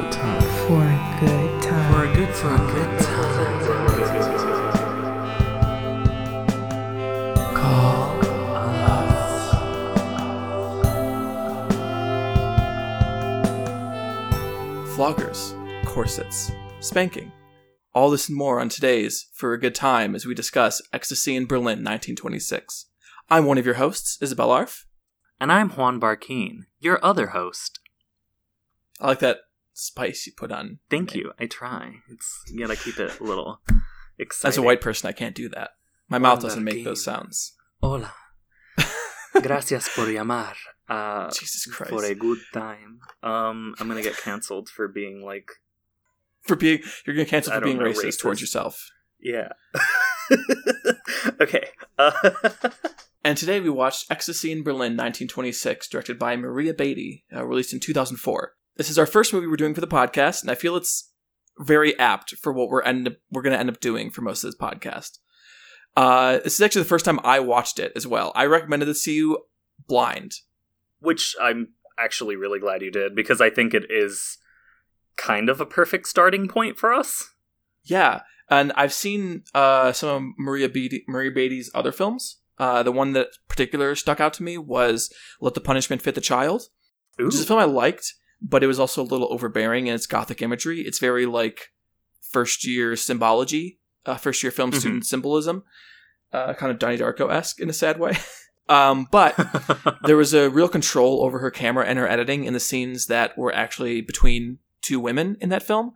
good time. For a good time. For a good for a good time. Call us. Floggers, corsets, spanking. All this and more on today's For a Good Time as we discuss Ecstasy in Berlin 1926. I'm one of your hosts, Isabel Arf. And I'm Juan Barquin, your other host. I like that spice you put on. Thank you. I try. It's you gotta keep it a little exciting. As a white person, I can't do that. My mouth doesn't make those sounds. Hola. Gracias por llamar. Uh, Jesus Christ. For a good time. Um, I'm gonna get canceled for being like, For being, you're gonna cancel for being know, racist, racist. towards yourself. yeah. okay. Uh, And today we watched Ecstasy in Berlin 1926, directed by Maria Beatty, uh, released in 2004. This is our first movie we're doing for the podcast, and I feel it's very apt for what we're end up, we're going to end up doing for most of this podcast. Uh, this is actually the first time I watched it as well. I recommended this to you blind. which I'm actually really glad you did because I think it is kind of a perfect starting point for us. Yeah, and I've seen uh, some of Maria Beatty, Maria Beatty's other films. Uh, the one that particular stuck out to me was "Let the Punishment Fit the Child." Ooh. which is a film I liked, but it was also a little overbearing in its gothic imagery. It's very like first year symbology, uh, first year film Mhm. student symbolism, uh, kind of Donnie Darko esque in a sad way. um, but there was a real control over her camera and her editing in the scenes that were actually between two women in that film.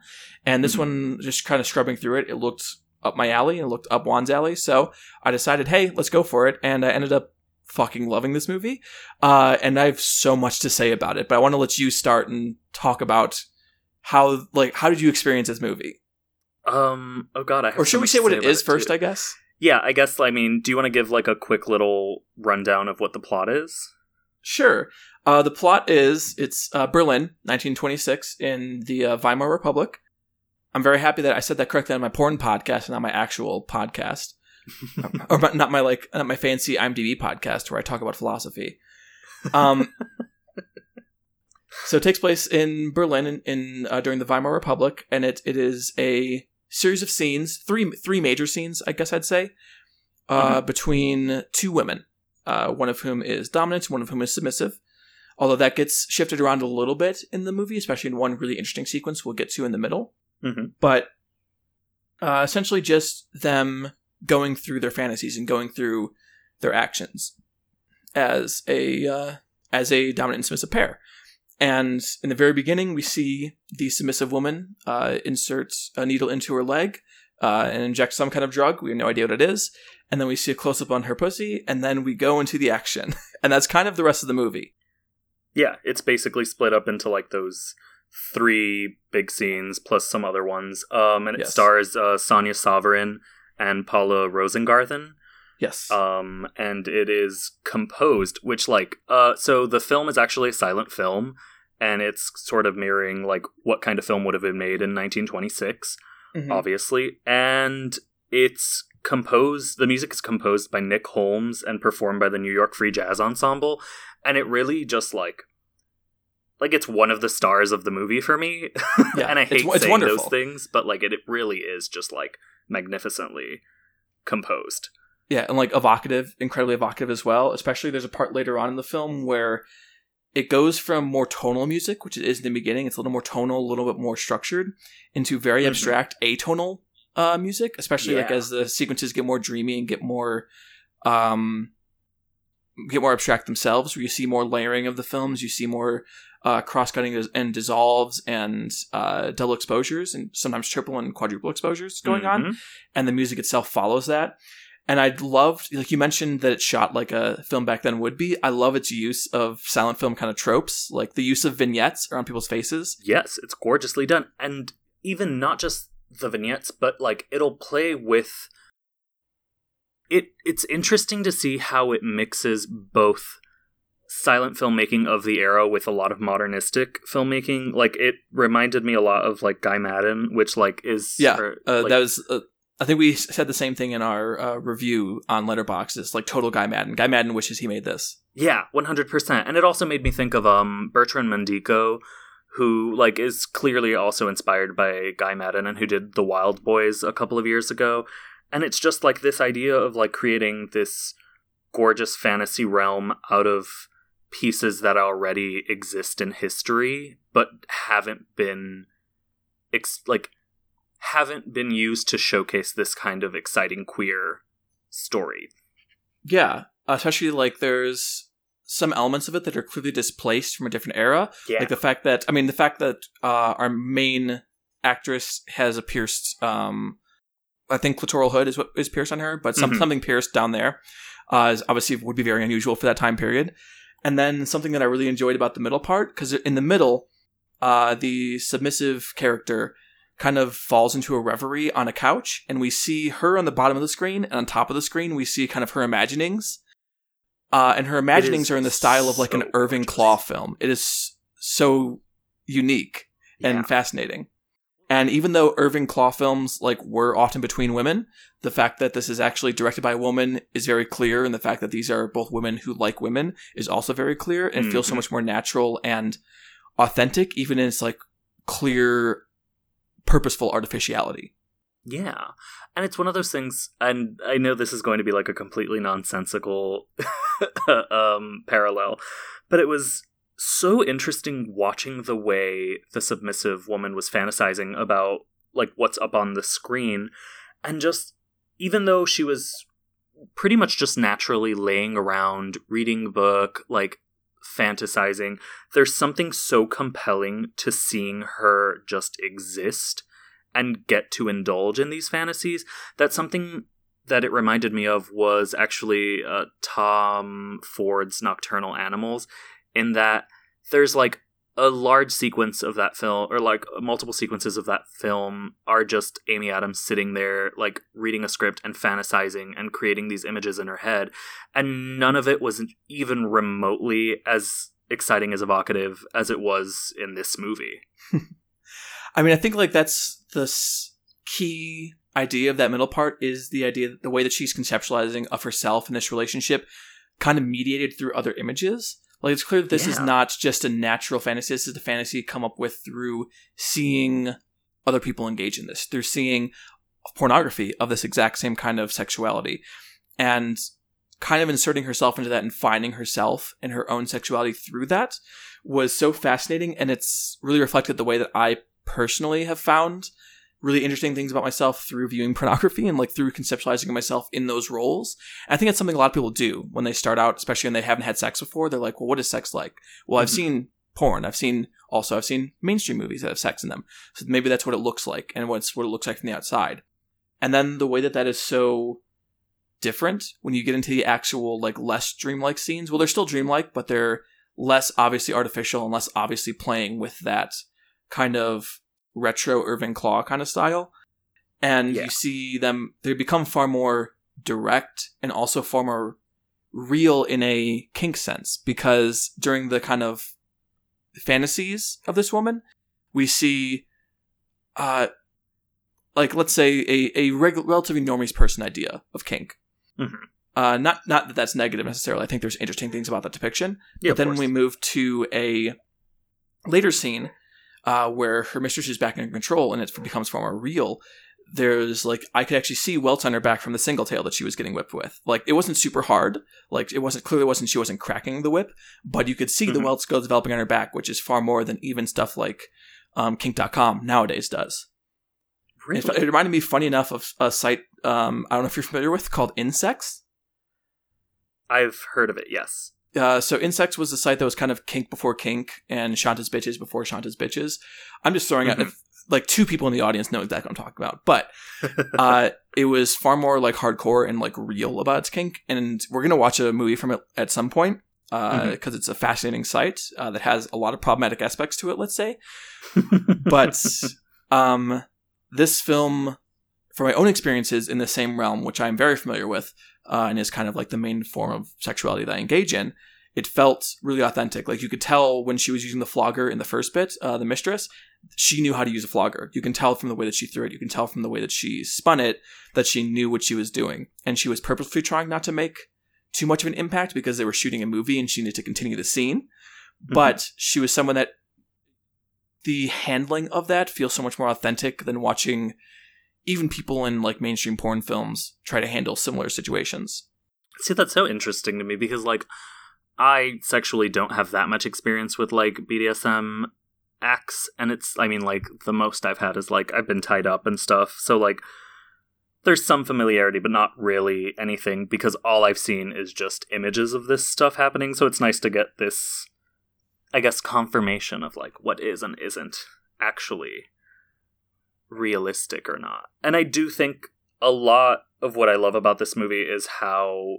And this Mhm. one, just kind of scrubbing through it, it looked up my alley and it looked up Juan's alley. So I decided, hey, let's go for it. And I ended up fucking loving this movie. Uh, and I have so much to say about it, but I want to let you start and talk about how, like, how did you experience this movie? um. Oh God. I have Or so should we say what it about is first, too. I guess? Yeah. I guess. I mean, do you want to give like a quick little rundown of what the plot is? Sure. Uh, the plot is it's uh, Berlin, 1926, in the uh, Weimar Republic. I'm very happy that I said that correctly on my porn podcast and not my actual podcast, or not my like not my fancy IMDb podcast where I talk about philosophy. Um, so it takes place in Berlin in, in uh, during the Weimar Republic, and it it is a series of scenes, three three major scenes, I guess I'd say, uh, between two women uh, one of whom is dominant, one of whom is submissive. Although that gets shifted around a little bit in the movie, especially in one really interesting sequence we'll get to in the middle. Mhm. But uh, essentially, just them going through their fantasies and going through their actions as a uh, as a dominant and submissive pair. And in the very beginning, we see the submissive woman uh, insert a needle into her leg uh, and inject some kind of drug. We have no idea what it is. And then we see a close up on her pussy, and then we go into the action. and that's kind of the rest of the movie. Yeah. It's basically split up into like those three big scenes plus some other ones. Um. And it Yes. stars uh, Sonia Sovereign and Paula Rosengarten. Yes. um and it is composed which like uh so the film is actually a silent film and it's sort of mirroring like what kind of film would have been made in 1926 Mhm. obviously and it's composed the music is composed by Nick Holmes and performed by the New York Free Jazz Ensemble and it really just like like it's one of the stars of the movie for me Yeah, and I hate it's saying wonderful. those things but like it, it really is just like magnificently composed Yeah, and like evocative, incredibly evocative as well. Especially there's a part later on in the film where it goes from more tonal music, which it is in the beginning, it's a little more tonal, a little bit more structured, into very Mhm. abstract atonal uh, music, especially like as the sequences get more dreamy and get more um get more abstract themselves, where you see more layering of the films, you see more uh, cross-cutting and dissolves and uh, double exposures and sometimes triple and quadruple exposures going on Mhm. and the music itself follows that. And I loved, like you mentioned, that it's shot like a film back then would be. I love its use of silent film kind of tropes, like the use of vignettes around people's faces. Yes, it's gorgeously done. And even not just the vignettes, but like it'll play with it it's interesting to see how it mixes both silent filmmaking of the era with a lot of modernistic filmmaking. Like it reminded me a lot of like Guy Maddin, which like is Yeah, or, Uh, like- that was, uh, I think we said the same thing in our uh, review on Letterboxd. It's like total Guy Maddin. Guy Maddin wishes he made this. Yeah, one hundred percent. And it also made me think of um Bertrand Mandico, who like is clearly also inspired by Guy Maddin and who did The Wild Boys a couple of years ago. And it's just like this idea of like creating this gorgeous fantasy realm out of pieces that already exist in history but haven't been ex- like haven't been used to showcase this kind of exciting queer story. Yeah, especially like there's some elements of it that are clearly displaced from a different era. Yeah. Like the fact that I mean the fact that uh, our main actress has a pierced um I think clitoral hood is what is pierced on her, but some Mhm. something pierced down there uh, is obviously would be very unusual for that time period. And then something that I really enjoyed about the middle part because in the middle, uh, the submissive character kind of falls into a reverie on a couch, and we see her on the bottom of the screen, and on top of the screen we see kind of her imaginings. Uh, and her imaginings are in the style of like an Irving. Klaw film. It is so unique Yeah. and fascinating. And even though Irving Klaw films like were often between women, the fact that this is actually directed by a woman is very clear, and the fact that these are both women who like women is also very clear, and it feels so Mhm. much more natural and authentic, even in its like clear, purposeful artificiality. Yeah. And it's one of those things and I know this is going to be like a completely nonsensical um parallel, but it was so interesting watching the way the submissive woman was fantasizing about like what's up on the screen. And just even though she was pretty much just naturally laying around reading book like fantasizing there's something so compelling to seeing her just exist and get to indulge in these fantasies that something that it reminded me of was actually uh, Tom Ford's Nocturnal Animals, in that there's like a large sequence of that film, or like multiple sequences of that film, are just Amy Adams sitting there, like reading a script and fantasizing and creating these images in her head. And none of it was even remotely as exciting as evocative as it was in this movie. I mean, I think like that's the key idea of that middle part is the idea that the way that she's conceptualizing of herself in this relationship, kind of mediated through other images. Like it's clear that this is not just a natural fantasy. This is the fantasy come up with through seeing other people engage in this, through seeing pornography of this exact same kind of sexuality, and kind of inserting herself into that and finding herself and her own sexuality through that was so fascinating, and it's really reflected the way that I personally have found really interesting things about myself through viewing pornography and like through conceptualizing myself in those roles. And I think it's something a lot of people do when they start out, especially when they haven't had sex before. They're like, well, what is sex like? Well, I've Mhm. seen porn. I've seen also I've seen mainstream movies that have sex in them. So maybe that's what it looks like and what's what it looks like from the outside. And then the way that that is so different when you get into the actual like less dreamlike scenes. Well, they're still dreamlike, but they're less obviously artificial and less obviously playing with that kind of retro Irving Klaw kind of style. And Yeah. you see them, they become far more direct and also far more real in a kink sense because during the kind of fantasies of this woman, we see, uh, like let's say a, a relatively normies person idea of kink. Mhm. Uh, not not that that's negative necessarily. I think there's interesting things about that depiction. Yeah, but then when we move to a later scene uh, where her mistress is back in control and it becomes far more real, there's like I could actually see welts on her back from the single tail that she was getting whipped with. Like it wasn't super hard. Like it wasn't clearly wasn't she wasn't cracking the whip, but you could see the Mhm. welts go developing on her back, which is far more than even stuff like um, Kink.com nowadays does. really? It, it reminded me, funny enough, of a site um, I don't know if you're familiar with called Insex. I've heard of it. Yes. Uh, so Insex was a site that was kind of kink before kink and Shanta's bitches before Shanta's bitches. I'm just throwing out Mhm. if, like two people in the audience know exactly what I'm talking about, but uh, it was far more like hardcore and like real about its kink. And we're gonna watch a movie from it at some point because Mhm. it's a fascinating site uh, that has a lot of problematic aspects to it. Let's say, but um, this film, from my own experiences in the same realm, which I'm very familiar with, uh, and is kind of like the main form of sexuality that I engage in, it felt really authentic. Like you could tell when she was using the flogger in the first bit, uh, the mistress, she knew how to use a flogger. You can tell from the way that she threw it. You can tell from the way that she spun it that she knew what she was doing, and she was purposefully trying not to make too much of an impact because they were shooting a movie and she needed to continue the scene. But she was someone that the handling of that feels so much more authentic than watching even people in like mainstream porn films try to handle similar situations. See, that's so interesting to me because, like, I sexually don't have that much experience with, like, BDSM acts. And it's, I mean, like, the most I've had is, like, I've been tied up and stuff. So, like, there's some familiarity, but not really anything because all I've seen is just images of this stuff happening. So it's nice to get this, I guess, confirmation of, like, what is and isn't actually realistic or not. And I do think a lot of what I love about this movie is how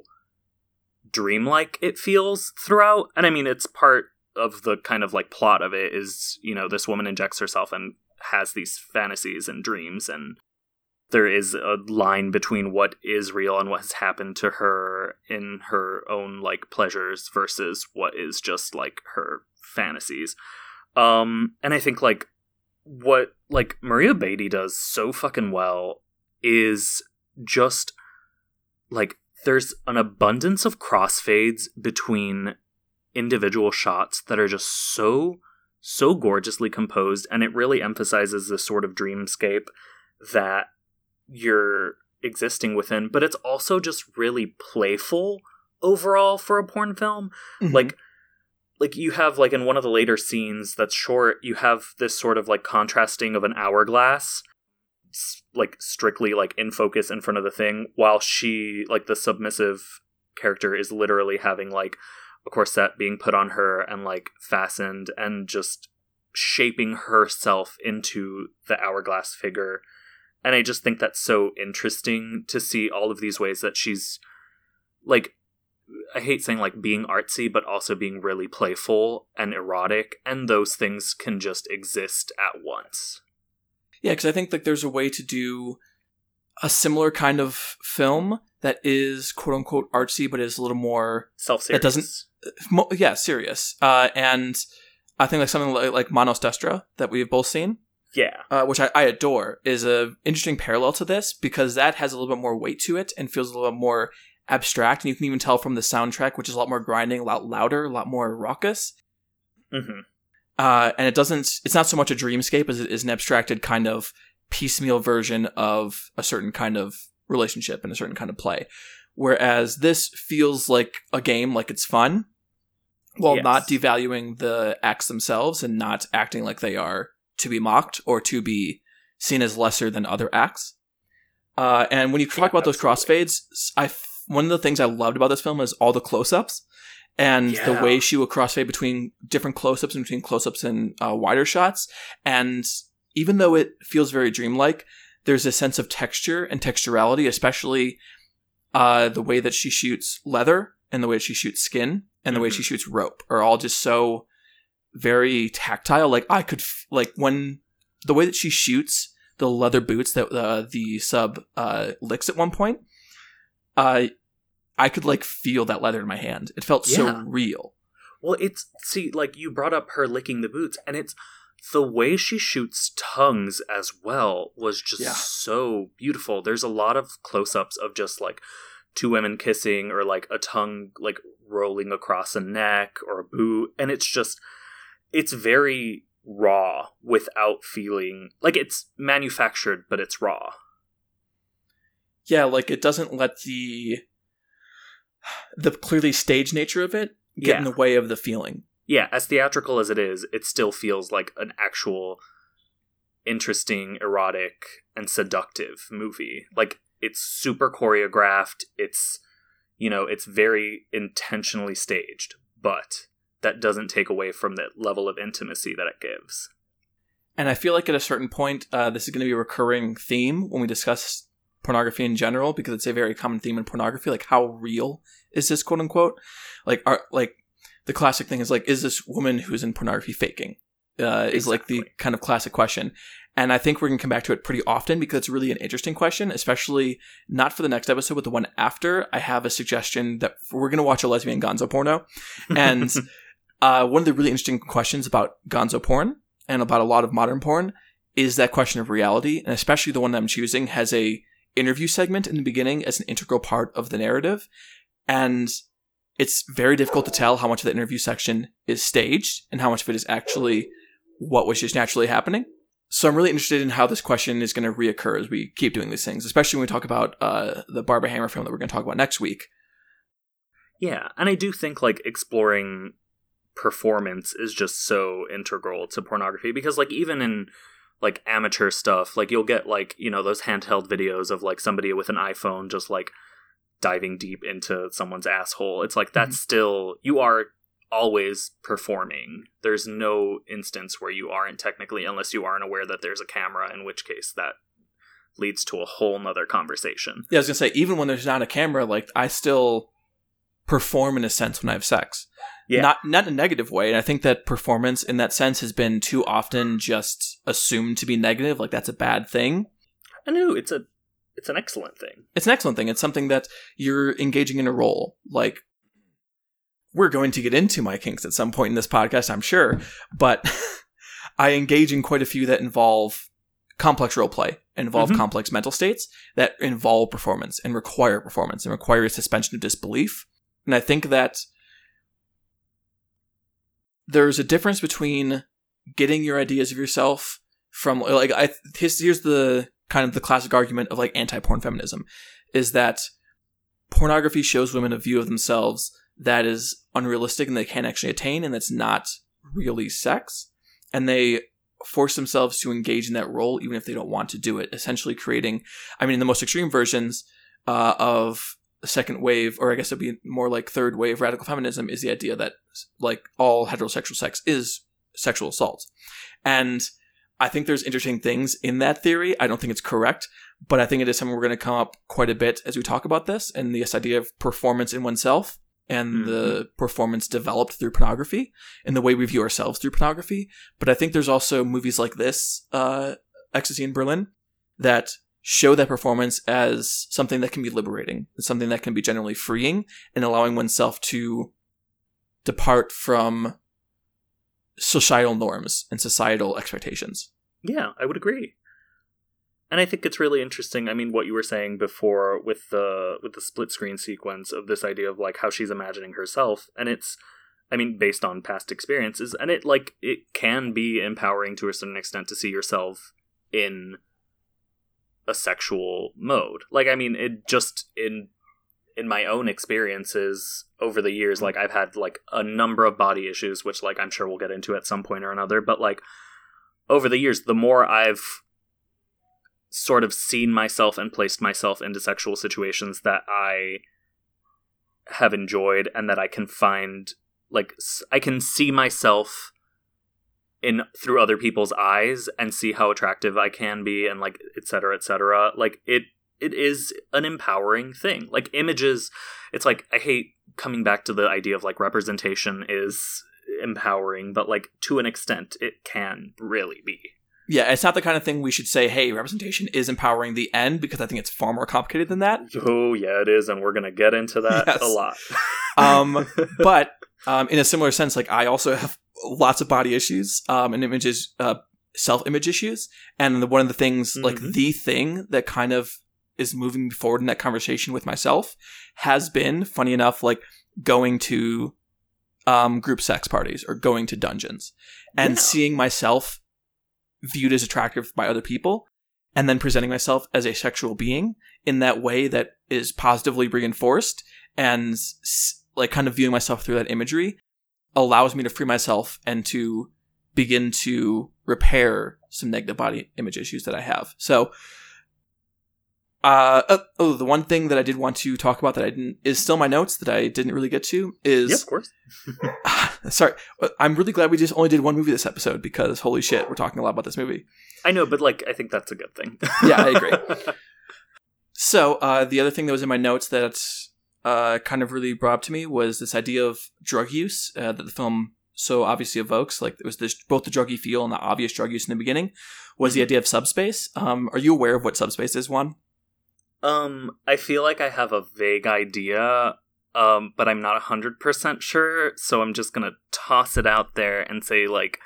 dreamlike it feels throughout. And I mean, it's part of the kind of like plot of it is, you know, this woman injects herself and has these fantasies and dreams and there is a line between what is real and what has happened to her in her own like pleasures versus what is just like her fantasies. Um and I think like what like Maria Beatty does so fucking well is just like there's an abundance of crossfades between individual shots that are just so so gorgeously composed and it really emphasizes this sort of dreamscape that you're existing within but it's also just really playful overall for a porn film Mhm. like like you have like in one of the later scenes that's short you have this sort of like contrasting of an hourglass like strictly like in focus in front of the thing while she like the submissive character is literally having like a corset being put on her and like fastened and just shaping herself into the hourglass figure. And i just think that's so interesting to see all of these ways that she's like I hate saying like being artsy, but also being really playful and erotic, and those things can just exist at once. Yeah, because I think like there's a way to do a similar kind of film that is quote unquote artsy, but is a little more Self serious. That doesn't- mo- yeah serious. Uh, and I think like something like, like Manos Destra that we've both seen, Yeah. uh, which I, I adore, is a interesting parallel to this because that has a little bit more weight to it and feels a little bit more abstract, and you can even tell from the soundtrack, which is a lot more grinding, a lot louder, a lot more raucous. hmm uh, and it doesn't it's not so much a dreamscape as it is an abstracted kind of piecemeal version of a certain kind of relationship and a certain kind of play whereas this feels like a game like it's fun while Yes. not devaluing the acts themselves and not acting like they are to be mocked or to be seen as lesser than other acts uh, and when you talk about those crossfades I one of the things i loved about this film is all the close-ups and the way she will crossfade between different close-ups and between close-ups and uh, wider shots. And even though it feels very dreamlike there's a sense of texture and texturality especially uh, the way that she shoots leather and the way she shoots skin and the way Mhm. she shoots rope are all just so very tactile. Like i could f- like when the way that she shoots the leather boots that uh, the sub uh, licks at one point uh, i could like feel that leather in my hand it felt Yeah. so real Well, it's see, like you brought up her licking the boots, and it's the way she shoots tongues as well was just Yeah. so beautiful. There's a lot of close-ups of just like two women kissing, or like a tongue like rolling across a neck or a boot, and it's just it's very raw without feeling like it's manufactured, but it's raw. yeah like it doesn't let the the clearly stage nature of it get in the way of the feeling yeah, as theatrical as it is, it still feels like an actual interesting, erotic, and seductive movie. Like it's super choreographed. It's you know, it's very intentionally staged, but that doesn't take away from the level of intimacy that it gives. And I feel like at a certain point, uh, this is going to be a recurring theme when we discuss pornography in general, because it's a very common theme in pornography. Like, how real is this, quote unquote? Like, are like the classic thing is like, is this woman who's in pornography faking? Uh, Is like the kind of classic question. And I think we're going to come back to it pretty often because it's really an interesting question, especially not for the next episode, but the one after. I have a suggestion that we're going to watch a lesbian gonzo porno. And uh, one of the really interesting questions about gonzo porn and about a lot of modern porn is that question of reality, and especially the one that I'm choosing has a interview segment in the beginning as an integral part of the narrative, and it's very difficult to tell how much of the interview section is staged and how much of it is actually what was just naturally happening. So I'm really interested in how this question is going to reoccur as we keep doing these things, especially when we talk about uh, the Barbara Hammer film that we're going to talk about next week. Yeah, and I do think like exploring performance is just so integral to pornography because like even in like amateur stuff, like you'll get like, you know, those handheld videos of like somebody with an iPhone just like diving deep into someone's asshole. It's like that's mm-hmm. still you are always performing. There's no instance where you aren't technically unless you aren't aware that there's a camera, in which case that leads to a whole nother conversation. Yeah, I was gonna say, even when there's not a camera, like I still perform in a sense when I have sex. Yeah. Not not in a negative way. And I think that performance in that sense has been too often just assumed to be negative, like that's a bad thing. I know it's a it's an excellent thing. It's an excellent thing. It's something that you're engaging in a role. Like we're going to get into my kinks at some point in this podcast, I'm sure, but I engage in quite a few that involve complex role play, involve mm-hmm. complex mental states that involve performance and require performance and require a suspension of disbelief. And I think that there's a difference between getting your ideas of yourself from like I here's, here's the kind of the classic argument of like anti-porn feminism is that pornography shows women a view of themselves that is unrealistic and they can't actually attain and that's not really sex. And they force themselves to engage in that role even if they don't want to do it essentially creating i mean in the most extreme versions uh, of second wave, or I guess it'd be more like third wave radical feminism, is the idea that like all heterosexual sex is sexual assault. And I think there's interesting things in that theory. I don't think it's correct, but I think it is something we're going to come up quite a bit as we talk about this and this idea of performance in oneself and mm-hmm. the performance developed through pornography and the way we view ourselves through pornography. But I think there's also movies like this, uh, Ecstasy in Berlin, that show that performance as something that can be liberating, something that can be generally freeing, and allowing oneself to depart from societal norms and societal expectations. Yeah, I would agree. And I think it's really interesting. I mean, what you were saying before with the with the split screen sequence of this idea of like how she's imagining herself, and it's, I mean, based on past experiences, and it like it can be empowering to a certain extent to see yourself in a sexual mode. Like I mean, it just in in my own experiences over the years, like I've had like a number of body issues, which like I'm sure we'll get into at some point or another. But like over the years, the more I've sort of seen myself and placed myself into sexual situations that I have enjoyed and that I can find like I can see myself in through other people's eyes and see how attractive I can be and like et cetera, et cetera. Like it it is an empowering thing. Like images, it's like I hate coming back to the idea of like representation is empowering, but like to an extent it can really be. Yeah, it's not the kind of thing we should say, hey, representation is empowering the end, because I think it's far more complicated than that. Oh, yeah, it is, and we're going to get into that yes. a lot. um, but um, in a similar sense, like I also have lots of body issues um, and images, uh, self image issues. And the, one of the things, mm-hmm. like the thing that kind of is moving forward in that conversation with myself has been, funny enough, like going to um, group sex parties or going to dungeons and yeah. seeing myself viewed as attractive by other people and then presenting myself as a sexual being in that way that is positively reinforced and like kind of viewing myself through that imagery allows me to free myself and to begin to repair some negative body image issues that I have. So, uh, oh, oh, the one thing that I did want to talk about that I didn't is still my notes that I didn't really get to is. Yeah, of course. sorry, I'm really glad we just only did one movie this episode because holy shit, we're talking a lot about this movie. I know, but like, I think that's a good thing. yeah, I agree. so, uh, the other thing that was in my notes that uh, kind of really brought up to me was this idea of drug use uh, that the film so obviously evokes. Like it was this both the druggy feel and the obvious drug use in the beginning. Was the mm-hmm. idea of subspace? Um, are you aware of what subspace is? One. Um, I feel like I have a vague idea, um, but I'm not hundred percent sure. So I'm just gonna toss it out there and say like,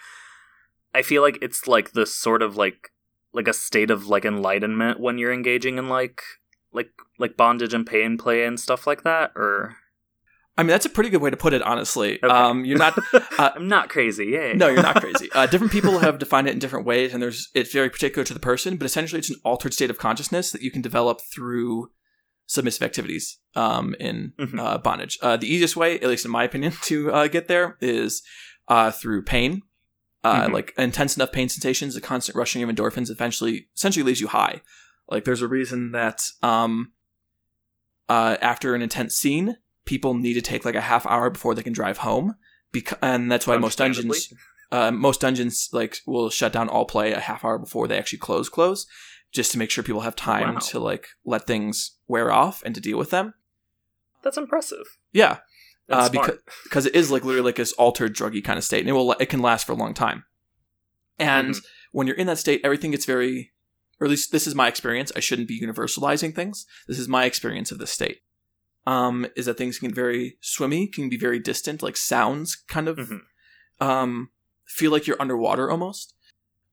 I feel like it's like the sort of like like a state of like enlightenment when you're engaging in like like like bondage and pain play and stuff like that or I mean, that's a pretty good way to put it, honestly. Okay. Um, you're not. I'm not crazy. No, you're not crazy. Uh, different people have defined it in different ways, and there's it's very particular to the person. But essentially, it's an altered state of consciousness that you can develop through submissive activities um, in Mhm. uh, bondage. Uh, the easiest way, at least in my opinion, to uh, get there is uh, through pain. Uh, Mhm. Like intense enough pain sensations, the constant rushing of endorphins eventually essentially leaves you high. Like there's a reason that um, uh, after an intense scene, people need to take like a half hour before they can drive home, because and that's why most dungeons uh, most dungeons like will shut down all play a half hour before they actually close close just to make sure people have time Wow. to like let things wear off and to deal with them. That's impressive. yeah. That's uh, because because it is like literally like this altered druggy kind of state and it will it can last for a long time. And Mhm. when you're in that state everything gets very or at least this is my experience i shouldn't be universalizing things. This is my experience of this state um is that things can get very swimmy can be very distant like sounds kind of Mhm. um, feel like you're underwater almost,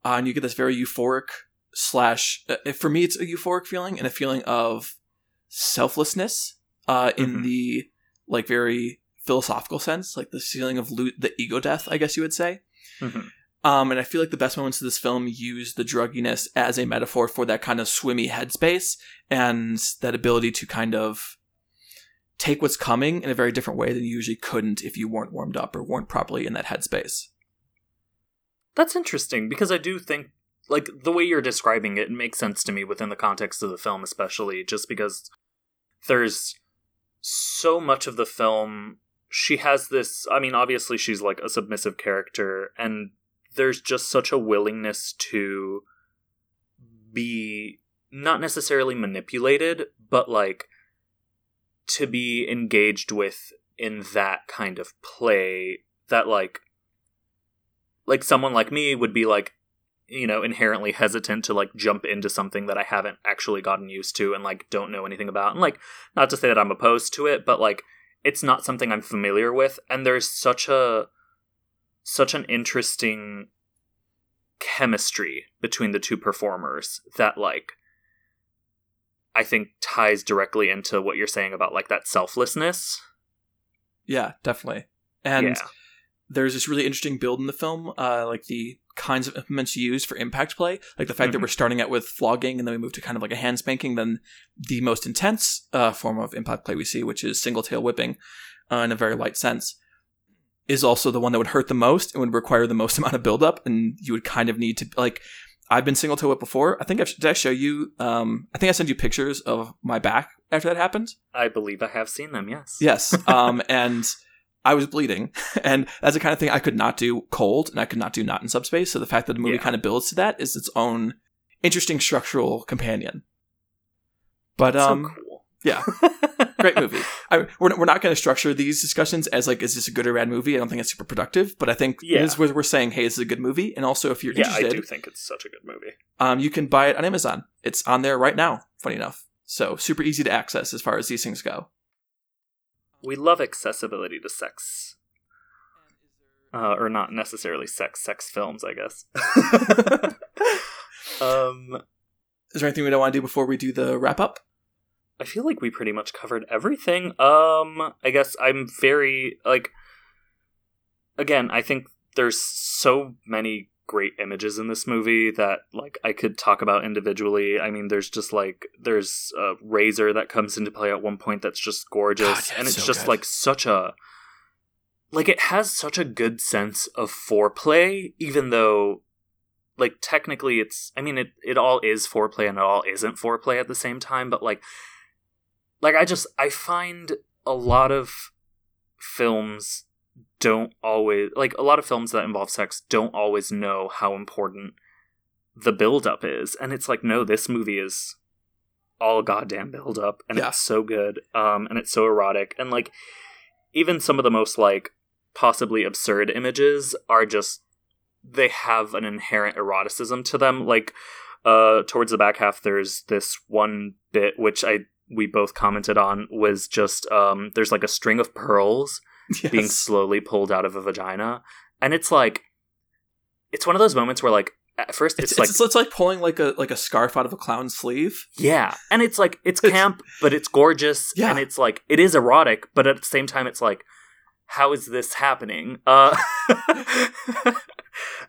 uh, and you get this very euphoric slash. Uh, for me, it's a euphoric feeling and a feeling of selflessness uh, in Mhm. the like very philosophical sense, like the feeling of lo- the ego death, I guess you would say. Mhm. Um, and I feel like the best moments of this film use the drugginess as a metaphor for that kind of swimmy headspace and that ability to kind of take what's coming in a very different way than you usually couldn't if you weren't warmed up or weren't properly in that headspace. That's interesting because I do think like the way you're describing it makes sense to me within the context of the film especially just because there's so much of the film she has this I mean obviously she's like a submissive character and there's just such a willingness to be not necessarily manipulated but like to be engaged with in that kind of play that like like someone like me would be like you know inherently hesitant to like jump into something that i haven't actually gotten used to and like don't know anything about. And like not to say that i'm opposed to it but like it's not something i'm familiar with. And there's such a such an interesting chemistry between the two performers that like i think ties directly into what you're saying about like that selflessness Yeah, definitely. And yeah there's this really interesting build in the film, uh, like the kinds of implements used for impact play, like the fact that Mhm. we're starting out with flogging and then we move to kind of like a hand spanking, then the most intense uh, form of impact play we see, which is single tail whipping uh, in a very light sense, is also the one that would hurt the most and would require the most amount of buildup, and you would kind of need to like. I've been single tail it before. I think I've, did I show you? Um, I think I sent you pictures of my back after that happened. i believe i have seen them yes Yes. Um, and I was bleeding. And that's the kind of thing I could not do cold and I could not do not in subspace. So the fact that the movie Yeah. kind of builds to that is its own interesting structural companion. But um, so cool yeah. great movie. I, we're, we're not going to structure these discussions as like, is this a good or bad movie? I don't think it's super productive, but I think Yeah. it is where we're saying, hey, this is a good movie. And also, if you're yeah i do think it's such a good movie um, you can buy it on Amazon. It's on there right now, funny enough. So super easy to access as far as these things go. we love accessibility to sex uh, or not necessarily sex sex films i guess um Is there anything we don't want to do before we do the wrap up? I feel like we pretty much covered everything. Um i guess i'm very like again i think there's so many great images in this movie that like i could talk about individually. I mean there's just like there's a razor that comes into play at one point that's just gorgeous. God, yeah, and it's so just good. like such a like it has such a good sense of foreplay even though like technically it's i mean it, it all is foreplay and it all isn't foreplay at the same time but like like i just i find a lot of films don't always like a lot of films that involve sex don't always know how important the build up is. And it's like no this movie is all goddamn build up and Yeah. it's so good um and it's so erotic. And like even some of the most like possibly absurd images are just they have an inherent eroticism to them. Like uh towards the back half there's this one bit which i we both commented on was just um there's like a string of pearls Yes. being slowly pulled out of a vagina and it's like it's one of those moments where like at first it's, It's, like it's, it's like pulling like a like a scarf out of a clown's sleeve. yeah, and it's like it's camp, but it's gorgeous, Yeah. and it's like it is erotic, but at the same time, it's like how is this happening? Uh,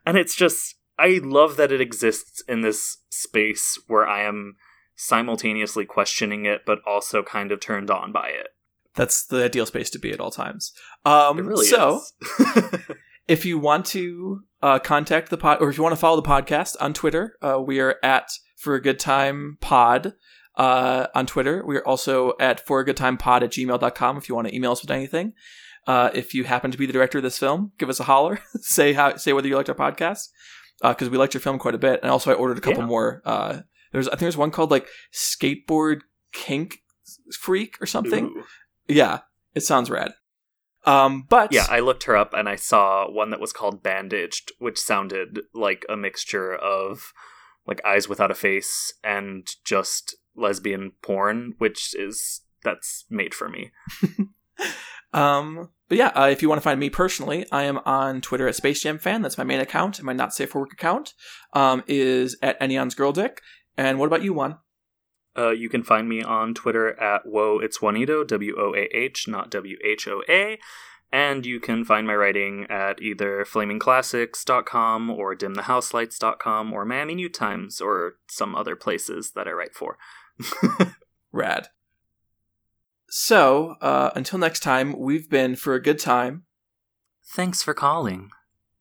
and it's just I love that it exists in this space where I am simultaneously questioning it, but also kind of turned on by it. That's the ideal space to be at all times. Um, It really so, is. if you want to uh, contact the pod, or if you want to follow the podcast on Twitter, uh, we are at For a Good Time Pod uh, on Twitter. We are also at For a Good Time Pod at gmail.com if you want to email us with anything. Uh, if you happen to be the director of this film, give us a holler. say how, say whether you liked our podcast because we liked your film quite a bit. And also, I ordered a couple Yeah. more. There's I think there's one called like Skateboard Kink Freak or something. Ooh. Yeah, it sounds rad. Um, but Yeah, I looked her up and I saw one that was called Bandaged, which sounded like a mixture of like Eyes Without a Face and just lesbian porn, which is that's made for me. Um, but yeah, uh, if you want to find me personally, I am on Twitter at Space Jam Fan. That's my main account. And my not safe for work account um, is at Enion's Girl Dick. And what about you, Juan? Uh, you can find me on Twitter at Whoa It's Juanito, W O A H, not W H O A. And you can find my writing at either flamingclassics.com or dimthehouselights.com or Miami New Times or some other places that I write for. Rad. So uh, until next time, we've been for a good time. Thanks for calling.